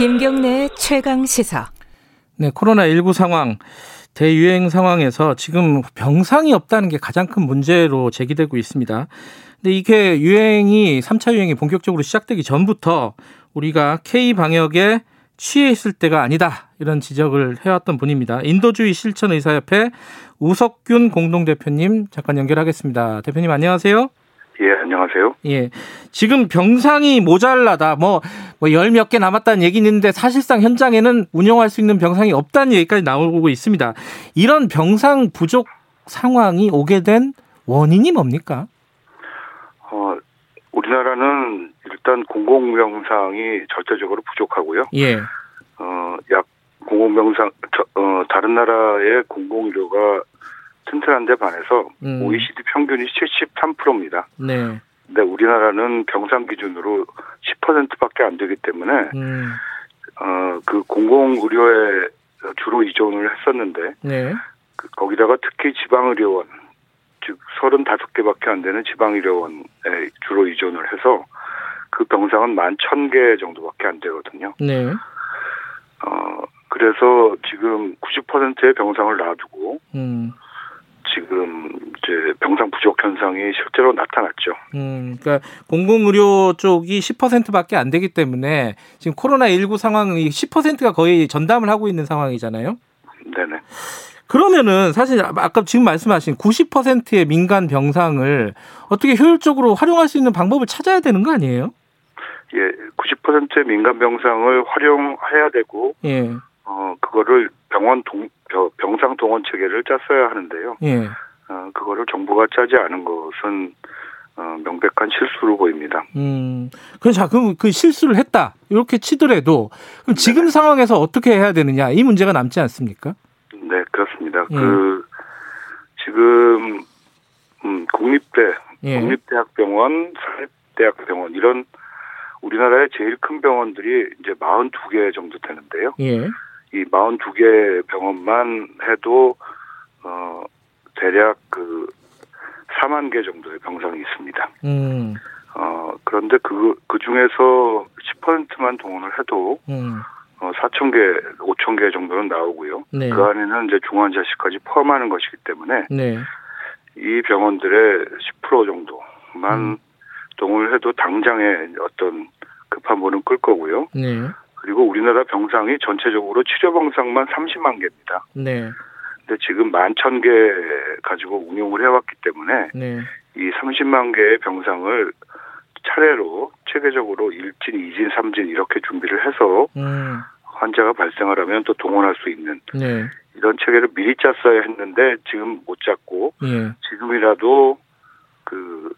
김경래 최강 시사. 네, 코로나 19 상황, 대유행 상황에서 지금 병상이 없다는 게 가장 큰 문제로 제기되고 있습니다. 근데 이게 유행이 3차 유행이 본격적으로 시작되기 전부터 우리가 K 방역에 취해 있을 때가 아니다. 이런 지적을 해왔던 분입니다. 인도주의 실천의사협회 우석균 공동대표님 잠깐 연결하겠습니다. 대표님 안녕하세요. 예, 안녕하세요. 예. 지금 병상이 모자라다. 뭐, 뭐, 열 몇 개 남았다는 얘기는 있는데 사실상 현장에는 운영할 수 있는 병상이 없다는 얘기까지 나오고 있습니다. 이런 병상 부족 상황이 오게 된 원인이 뭡니까? 어, 우리나라는 일단 공공병상이 절대적으로 부족하고요. 예. 어, 약 공공병상, 저, 어, 다른 나라의 공공의료가 튼튼한 데 반해서 음. OECD 평균이 73%입니다. 네. 근데 우리나라는 병상 기준으로 10%밖에 안 되기 때문에 음. 어, 그 공공 의료에 주로 의존을 했었는데 네. 그 거기다가 특히 지방 의료원 즉 35개밖에 안 되는 지방 의료원에 주로 의존을 해서 그 병상은 만천개 정도밖에 안 되거든요. 네. 어 그래서 지금 90%의 병상을 놔두고 음. 지금 이제 병상 부족 현상이 실제로 나타났죠. 음, 그러니까 공공의료 쪽이 10%밖에 안 되기 때문에 지금 코로나 19 상황이 10%가 거의 전담을 하고 있는 상황이잖아요. 네네. 그러면은 사실 아까 지금 말씀하신 90%의 민간 병상을 어떻게 효율적으로 활용할 수 있는 방법을 찾아야 되는 거 아니에요? 예, 90%의 민간 병상을 활용해야 되고 예. 어 그거를 병원 동 벼- 병상 동원 체계를 짰어야 하는데요. 예. 어 그거를 정부가 짜지 않은 것은 어 명백한 실수로 보입니다. 음. 그럼 자, 그럼 그 실수를 했다. 이렇게 치더라도 그럼 지금 상황에서 어떻게 해야 되느냐 이 문제가 남지 않습니까? 네, 그렇습니다. 예. 그 지금 음 국립대 예. 국립대학병원, 사립대학병원 이런 우리나라의 제일 큰 병원들이 이제 42개 정도 되는데요. 예. 이 42개 병원만 해도 어 대략 그 4만 개 정도의 병상이 있습니다. 음. 어 그런데 그 그 중에서 10%만 동원을 해도 음. 어 4천 개, 5천 개 정도는 나오고요. 네. 그 안에는 이제 중환자실까지 포함하는 것이기 때문에 네. 이 병원들의 10% 정도만 음. 동원을 해도 당장에 어떤 급한 분은 끌 거고요. 네. 그리고 우리나라 병상이 전체적으로 치료 병상만 30만 개입니다. 네. 근데 지금 만천개 가지고 운용을 해왔기 때문에 네. 이 30만 개의 병상을 차례로 체계적으로 1진, 2진, 3진 이렇게 준비를 해서 음. 환자가 발생을 하면 또 동원할 수 있는 네. 이런 체계를 미리 짰어야 했는데 지금 못 짰고 예. 지금이라도 그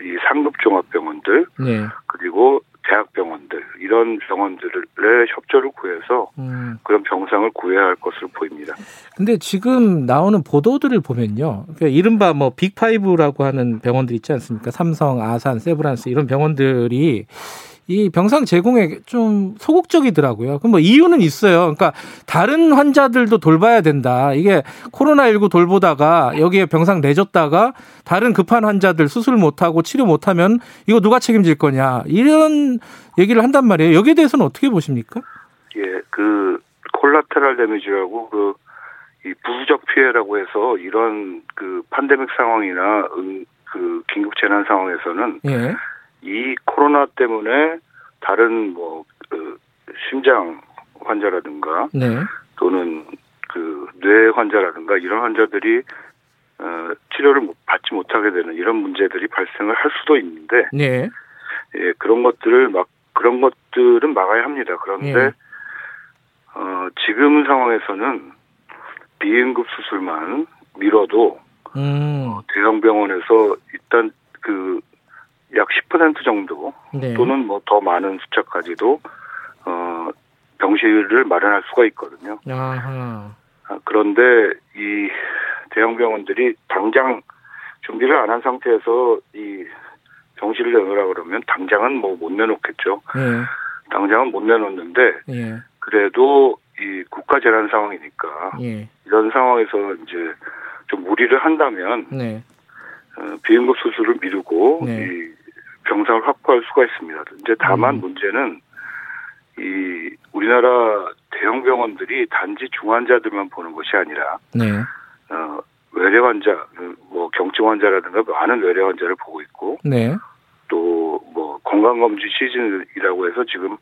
이 상급 종합병원들 네. 그리고 대학병원들 이런 병원들의 협조를 구해서 음. 그런 병상을 구해야 할 것으로 보입니다. 근데 지금 나오는 보도들을 보면요. 그러니까 이른바 뭐 빅파이브라고 하는 병원들 있지 않습니까? 삼성, 아산, 세브란스 이런 병원들이 이 병상 제공에 좀 소극적이더라고요. 그럼 뭐 이유는 있어요. 그러니까 다른 환자들도 돌봐야 된다. 이게 코로나19 돌보다가 여기에 병상 내줬다가 다른 급한 환자들 수술 못하고 치료 못하면 이거 누가 책임질 거냐. 이런 얘기를 한단 말이에요. 여기에 대해서는 어떻게 보십니까? 예, 그 콜라테랄 데미지라고 그 이 부수적 피해라고 해서 이런 그 판데믹 상황이나 응, 그 긴급 재난 상황에서는 예. 이 코로나 때문에 다른 뭐 그 심장 환자라든가 네. 또는 그 뇌 환자라든가 이런 환자들이 어, 치료를 못- 받지 못하게 되는 이런 문제들이 발생을 할 수도 있는데 네. 예, 그런 것들을 막 그런 것들은 막아야 합니다. 그런데 예. 어, 지금 상황에서는 비응급 수술만 미뤄도 음. 대형 병원에서 일단 그 약 10% 정도 네. 또는 뭐 더 많은 숫자까지도 어 병실을 마련할 수가 있거든요. 아하. 아, 그런데 이 대형 병원들이 당장 준비를 안 한 상태에서 이 병실을 내놓으라 그러면 당장은 뭐 못 내놓겠죠. 예. 당장은 못 내놓는데 예. 그래도 이 국가 재난 상황이니까 예. 이런 상황에서 이제 좀 무리를 한다면 네. 어, 비응급 수술을 미루고 네. 이 확보할 수가 있습니다. 이제 다만 음. 문제는 이 우리나라 대형 병원들이 단지 중환자들만 보는 것이 아니라 네. 어, 외래 환자, 뭐 경증 환자라든가 많은 외래 환자를 보고 있고 네. 또뭐 건강 검진 시즌이라고 해서 지금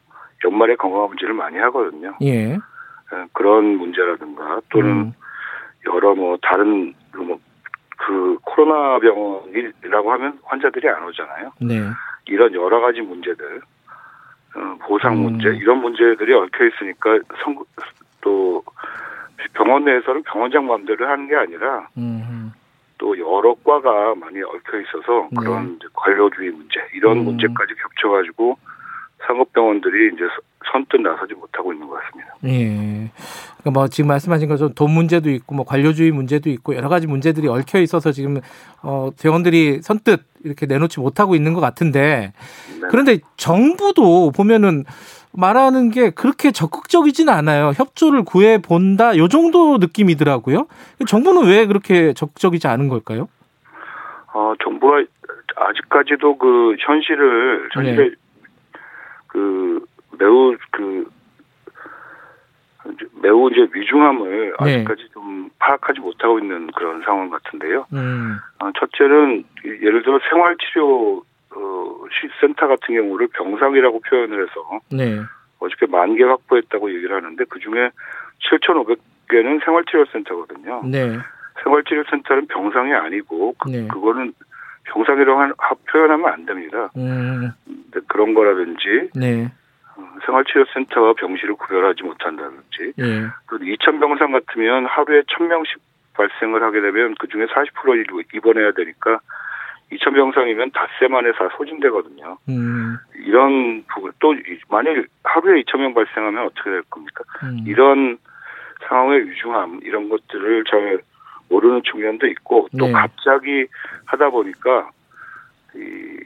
연말에 건강 검진을 많이 하거든요. 예. 어, 그런 문제라든가 또는 음. 여러 뭐 다른 뭐그 코로나 병원이라고 하면 환자들이 안 오잖아요. 네. 이런 여러 가지 문제들, 어, 보상 음. 문제 이런 문제들이 얽혀 있으니까 성, 또 병원 내에서는 병원장 마음대로 하는 게 아니라 음. 또 여러 과가 많이 얽혀 있어서 네. 그런 이제 관료주의 문제 이런 음. 문제까지 겹쳐가지고 상업병원들이 이제 서- 선뜻 나서지 못하고 있는 것 같습니다. 예. 그러니까 뭐 지금 말씀하신 것처럼 돈 문제도 있고 뭐 관료주의 문제도 있고 여러 가지 문제들이 얽혀 있어서 지금 어 병원들이 선뜻 이렇게 내놓지 못하고 있는 것 같은데 네. 그런데 정부도 보면은 말하는 게 그렇게 적극적이진 않아요. 협조를 구해 본다. 요 정도 느낌이더라고요. 정부는 왜 그렇게 적극적이지 않은 걸까요? 어, 정부가 아직까지도 그 현실을 현실에 네. 그 매우 그 매우 이제 위중함을 네. 아직까지 좀 파악하지 못하고 있는 그런 상황 같은데요. 음. 어, 첫째는 예를 들어 생활치료 어, 시- 센터 같은 경우를 병상이라고 표현을 해서 네. 어저께 만 개 확보했다고 얘기를 하는데 그 중에 7,500개는 생활치료센터거든요. 네. 생활치료센터는 병상이 아니고 그, 네. 그거는 병상이라고 한- 표현하면 안 됩니다. 음. 그런 거라든지 네. 어, 생활치료센터와 병실을 구별하지 못한다든지 예. 또 2천 병상 같으면 하루에 1,000명씩 발생을 하게 되면 그 중에 40% 입원해야 되니까 2천 병상이면 닷새 만에 다 소진되거든요. 음. 이런 부분 또 이- 만일 하루에 2천 명 발생하면 어떻게 될 겁니까? 음. 이런 상황의 위중함 이런 것들을 잘 모르는 측면도 있고 또 네. 갑자기 하다 보니까 이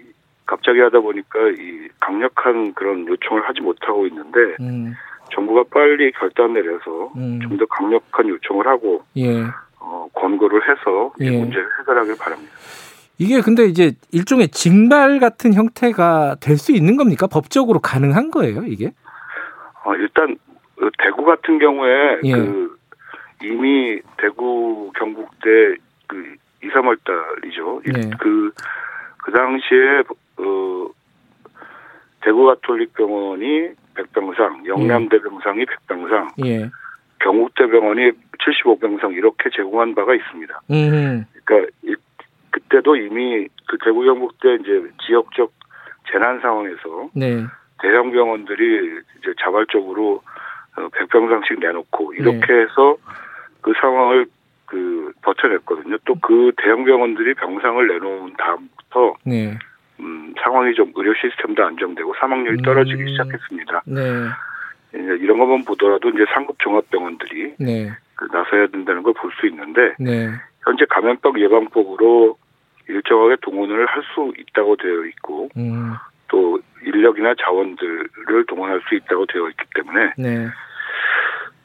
갑자기 하다 보니까 이 강력한 그런 요청을 하지 못하고 있는데 음. 정부가 빨리 결단 내려서 음. 좀더 강력한 요청을 하고 예. 어, 권고를 해서 이 예. 문제를 해결하길 바랍니다. 이게 근데 이제 일종의 징발 같은 형태가 될 수 있는 겁니까? 법적으로 가능한 거예요, 이게? 어, 일단 어, 대구 같은 경우에 예. 그 이미 대구 경북대 그 2, 3월 달이죠. 네. 그, 그 당시에 어, 대구 가톨릭병원이 100병상, 영남대 병상이 100병상, 예. 경북대 병원이 75병상 이렇게 제공한 바가 있습니다. 음. 그러니까 이- 그때도 이미 그 대구 경북대 이제 지역적 재난 상황에서 네. 대형 병원들이 이제 자발적으로 어, 100병상씩 내놓고 네. 이렇게 해서 그 상황을 그 버텨냈거든요. 또 그 대형 병원들이 병상을 내놓은 다음부터 네. 음, 상황이 좀 의료 시스템도 안정되고 사망률이 떨어지기 음. 시작했습니다. 네. 이제 이런 것만 보더라도 이제 상급 종합병원들이 네. 그 나서야 된다는 걸 볼 수 있는데 네. 현재 감염병 예방법으로 일정하게 동원을 할 수 있다고 되어 있고 음. 또 인력이나 자원들을 동원할 수 있다고 되어 있기 때문에 네.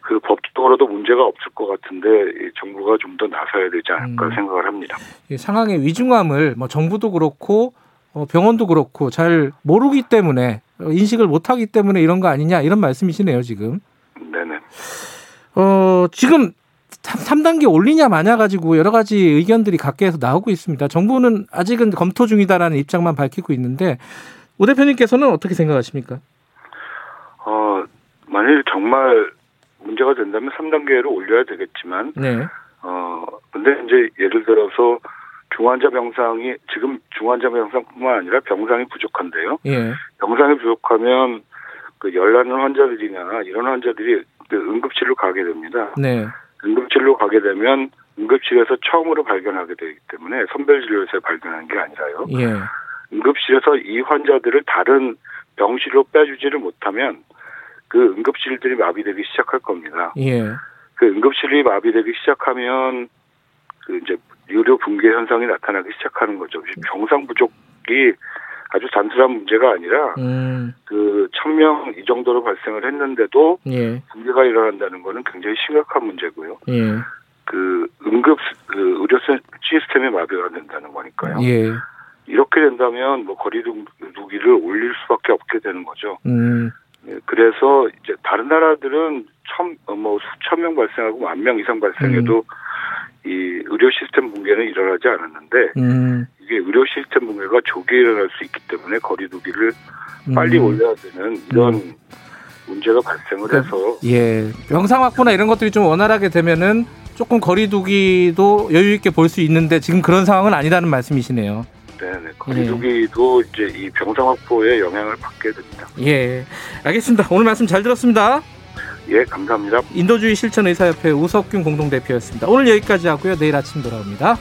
그 법적으로도 문제가 없을 것 같은데 이 정부가 좀 더 나서야 되지 않을까 음. 생각을 합니다. 이 상황의 위중함을 뭐 정부도 그렇고 어, 병원도 그렇고 잘 모르기 때문에 어, 인식을 못 하기 때문에 이런 거 아니냐 이런 말씀이시네요, 지금. 네네. 어, 지금 3단계 올리냐 마냐 가지고 여러 가지 의견들이 각계에서 나오고 있습니다. 정부는 아직은 검토 중이다라는 입장만 밝히고 있는데 오 대표님께서는 어떻게 생각하십니까? 어 만일 정말 문제가 된다면 3단계로 올려야 되겠지만 네. 어 근데 이제 예를 들어서 중환자 병상이 지금 중환자 병상뿐만 아니라 병상이 부족한데요. 예. 병상이 부족하면 그 열나는 환자들이나 이런 환자들이 그 응급실로 가게 됩니다. 네. 응급실로 가게 되면 응급실에서 처음으로 발견하게 되기 때문에 선별진료소에 발견한 게 아니라요. 예. 응급실에서 이 환자들을 다른 병실로 빼주지를 못하면 그 응급실들이 마비되기 시작할 겁니다. 예. 그 응급실이 마비되기 시작하면 그 이제 유료 붕괴 현상이 나타나기 시작하는 거죠. 병상 부족이 아주 단순한 문제가 아니라 음. 그 천명 이 정도로 발생을 했는데도 예. 붕괴가 일어난다는 거는 굉장히 심각한 문제고요. 예. 그 응급 그 의료 시스템이 마비가 된다는 거니까요. 예. 이렇게 된다면 뭐 거리두기를 올릴 수밖에 없게 되는 거죠. 음. 예, 예, 그래서 이제 다른 나라들은 천, 어, 뭐 수천 명 발생하고 만 명 이상 발생해도 음. 이 의료 시스템 붕괴는 일어나지 않았는데 음, 이게 의료 시스템 붕괴가 조기에 일어날 수 있기 때문에 거리두기를 음. 빨리 올려야 되는 이런 문제가 발생을 그- 해서 예, 병상 확보나 이런 것들이 좀 원활하게 되면은 조금 거리두기도 여유 있게 볼 수 있는데 지금 그런 상황은 아니라는 말씀이시네요. 네네, 거리두기도 이제 이 병상 확보에 영향을 받게 됩니다. 예, 알겠습니다. 오늘 말씀 잘 들었습니다. 예, 감사합니다. 인도주의 실천 의사협회 우석균 공동대표였습니다. 오늘 여기까지 하고요. 내일 아침 돌아옵니다.